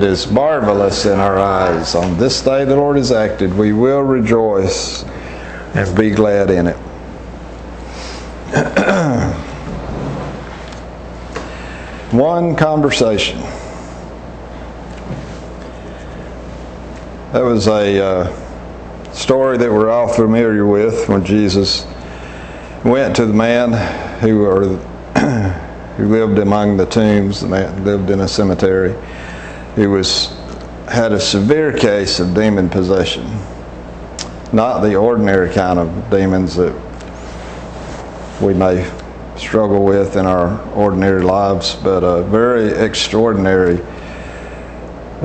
It is marvelous in our eyes. On this day the Lord has acted, we will rejoice and be glad in it. One conversation. That was a uh, story that we're all familiar with when Jesus went to the man who, or, who lived among the tombs, the man lived in a cemetery, who was had a severe case of demon possession. Not the ordinary kind of demons that we may struggle with in our ordinary lives, but a very extraordinary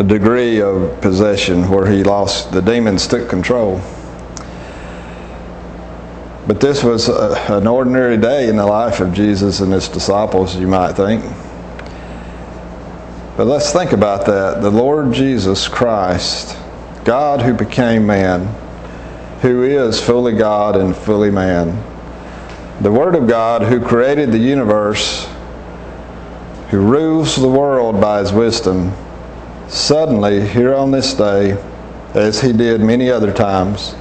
degree of possession where he lost, the demons took control. But this was a, an ordinary day in the life of Jesus and his disciples, you might think. But let's think about that. The Lord Jesus Christ, God who became man, who is fully God and fully man, the Word of God who created the universe, who rules the world by his wisdom, suddenly, here on this day, as he did many other times,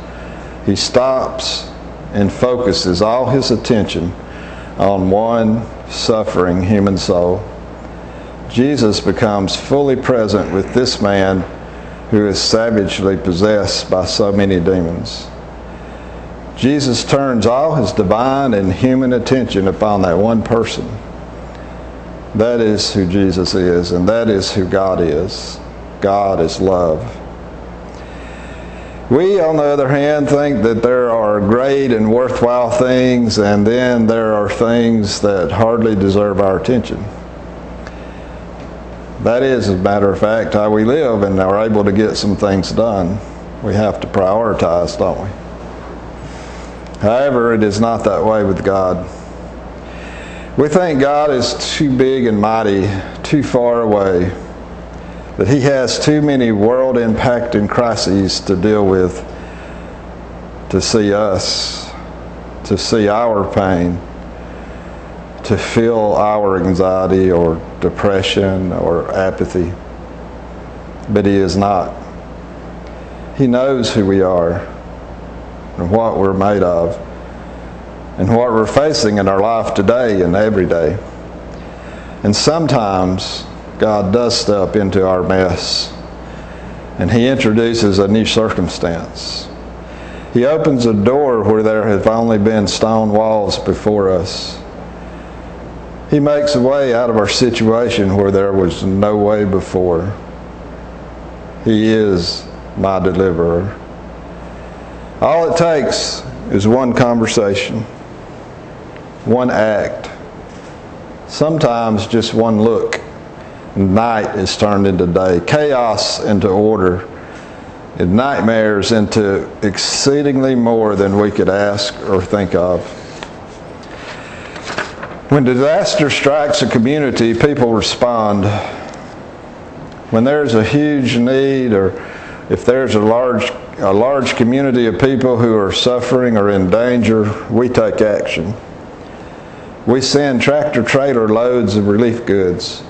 he stops and focuses all his attention on one suffering human soul. Jesus becomes fully present with this man who is savagely possessed by so many demons. Jesus turns all his divine and human attention upon that one person. That is who Jesus is, and that is who God is. God is love. We, on the other hand, think that there are great and worthwhile things, and then there are things that hardly deserve our attention. That is, as a matter of fact, how we live and are able to get some things done. We have to prioritize, don't we? However, it is not that way with God. We think God is too big and mighty, too far away, that He has too many world impacting crises to deal with to see us, to see our pain, to feel our anxiety or depression or apathy. But He is not. He knows who we are and what we're made of and what we're facing in our life today and every day. And sometimes God does step into our mess and He introduces a new circumstance. He opens a door where there have only been stone walls before us. He makes a way out of our situation where there was no way before. He is my deliverer. All it takes is one conversation, one act, sometimes just one look. Night is turned into day, chaos into order, and nightmares into exceedingly more than we could ask or think of. When disaster strikes a community, people respond. When there's a huge need or if there's a large a large community of people who are suffering or in danger, we take action. We send tractor trailer loads of relief goods.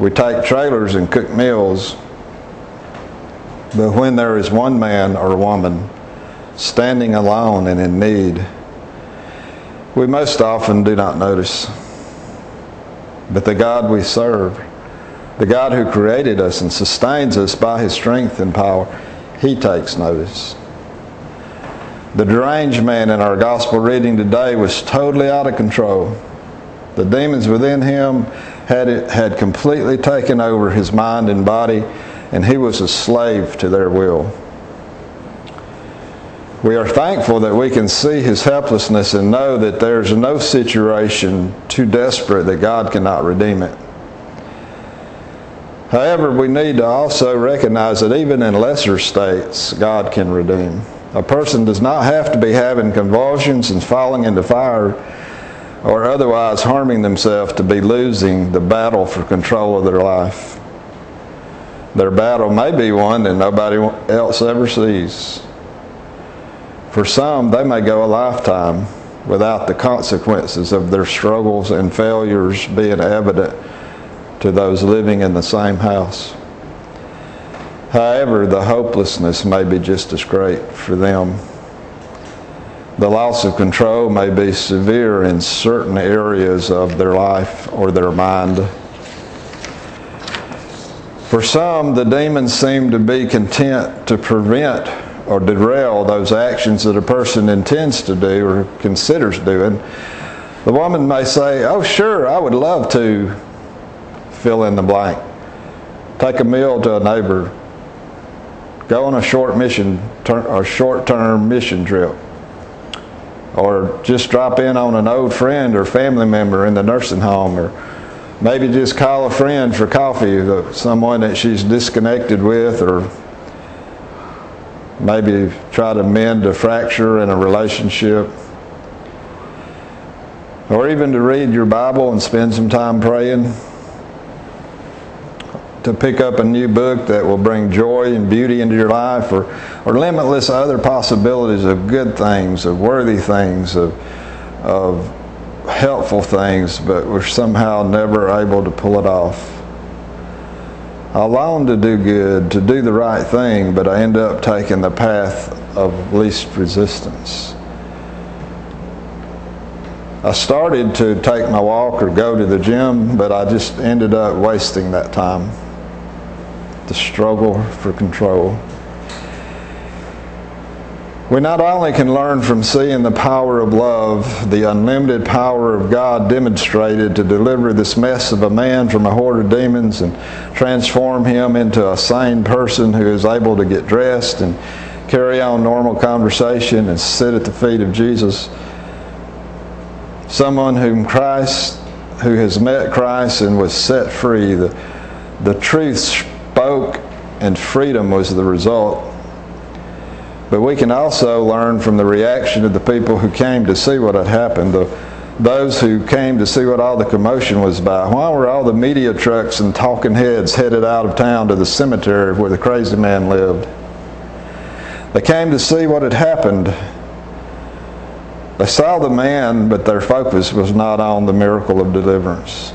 We take trailers and cook meals. But when there is one man or woman standing alone and in need, we most often do not notice. But the God we serve, the God who created us and sustains us by his strength and power, he takes notice. The deranged man in our gospel reading today was totally out of control. The demons within him had, had completely taken over his mind and body, and he was a slave to their will. We are thankful that we can see his helplessness and know that there's no situation too desperate that God cannot redeem it. However, we need to also recognize that even in lesser states, God can redeem. A person does not have to be having convulsions and falling into fire or otherwise harming themselves to be losing the battle for control of their life. Their battle may be one that nobody else ever sees. For some, they may go a lifetime without the consequences of their struggles and failures being evident to those living in the same house. However, the hopelessness may be just as great for them. The loss of control may be severe in certain areas of their life or their mind. For some, the demons seem to be content to prevent or derail those actions that a person intends to do or considers doing. The woman may say, Oh, sure, I would love to fill in the blank. Take a meal to a neighbor. Go on a short mission or short term mission trip. Or just drop in on an old friend or family member in the nursing home or maybe just call a friend for coffee, uh, someone that she's disconnected with, or maybe try to mend a fracture in a relationship, or even to read your Bible and spend some time praying, to pick up a new book that will bring joy and beauty into your life, or, or limitless other possibilities of good things, of worthy things, of, of helpful things, but we're somehow never able to pull it off. I long to do good, to do the right thing, but I end up taking the path of least resistance. I started to take my walk or go to the gym, but I just ended up wasting that time. The struggle for control. We not only can learn from seeing the power of love, the unlimited power of God demonstrated to deliver this mess of a man from a horde of demons and transform him into a sane person who is able to get dressed and carry on normal conversation and sit at the feet of Jesus. Someone whom Christ, who has met Christ and was set free, the, the truth spoke and freedom was the result but we can also learn from the reaction of the people who came to see what had happened. The, those who came to see what all the commotion was about. Why were all the media trucks and talking heads headed out of town to the cemetery where the crazy man lived? They came to see what had happened. They saw the man, but their focus was not on the miracle of deliverance.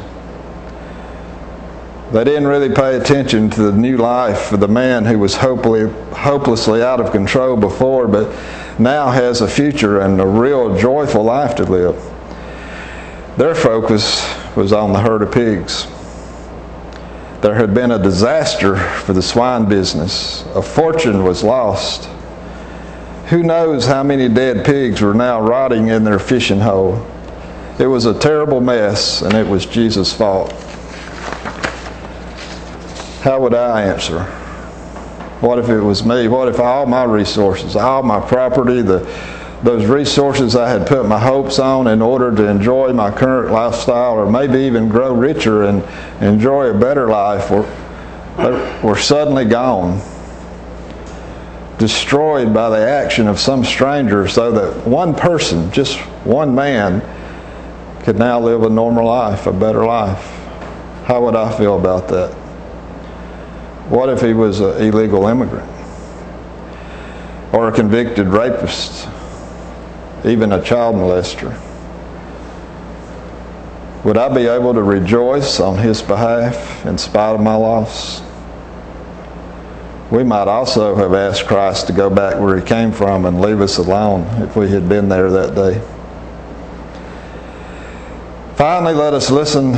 They didn't really pay attention to the new life of the man who was hopefully, hopelessly out of control before, but now has a future and a real joyful life to live. Their focus was on the herd of pigs. There had been a disaster for the swine business. A fortune was lost. Who knows how many dead pigs were now rotting in their fishing hole? It was a terrible mess, and it was Jesus' fault. How would I answer? What if it was me? What if all my resources, all my property, the, those resources I had put my hopes on in order to enjoy my current lifestyle or maybe even grow richer and enjoy a better life were, were suddenly gone? Destroyed by the action of some stranger so that one person, just one man, could now live a normal life, a better life. How would I feel about that? What if he was an illegal immigrant? Or a convicted rapist? Even a child molester? Would I be able to rejoice on his behalf in spite of my loss? We might also have asked Christ to go back where he came from and leave us alone if we had been there that day. Finally, let us listen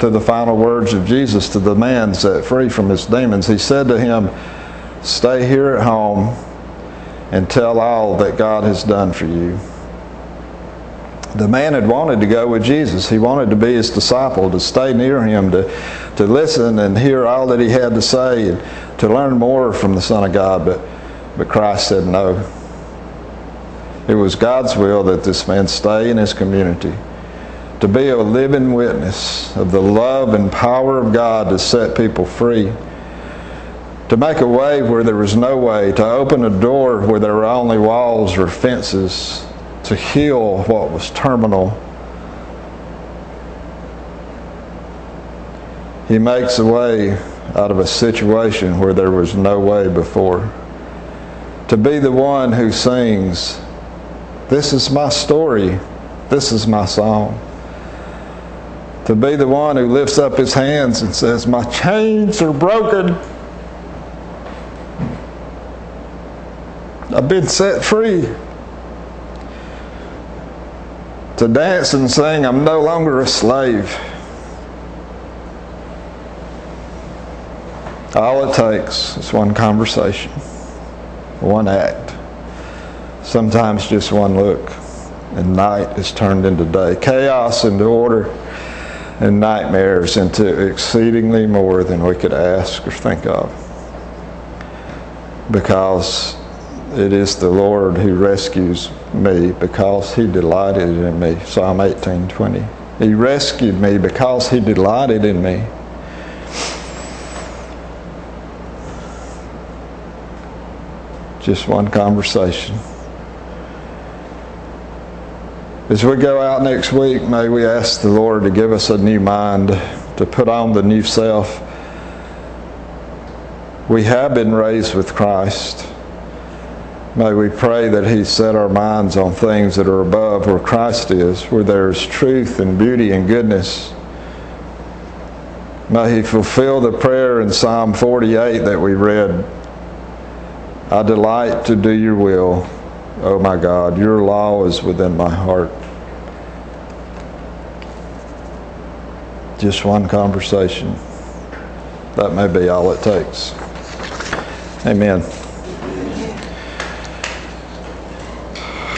to the final words of Jesus to the man set free from his demons. He said to him, Stay here at home and tell all that God has done for you. The man had wanted to go with Jesus. He wanted to be his disciple, to stay near him, to, to listen and hear all that he had to say, and to learn more from the Son of God. But, but Christ said no. It was God's will that this man stay in his community to be a living witness of the love and power of God to set people free, to make a way where there was no way, to open a door where there were only walls or fences, to heal what was terminal. He makes a way out of a situation where there was no way before. To be the one who sings, This is my story, this is my song to be the one who lifts up his hands and says, My chains are broken. I've been set free. To dance and sing, I'm no longer a slave. All it takes is one conversation, one act, sometimes just one look, and night is turned into day, chaos into order, and nightmares into exceedingly more than we could ask or think of. Because it is the Lord who rescues me because he delighted in me. Psalm 18:20. He rescued me because he delighted in me. Just one conversation. As we go out next week, may we ask the Lord to give us a new mind, to put on the new self. We have been raised with Christ. May we pray that He set our minds on things that are above where Christ is, where there is truth and beauty and goodness. May He fulfill the prayer in Psalm 48 that we read I delight to do your will, oh my God. Your law is within my heart. Just one conversation. That may be all it takes. Amen.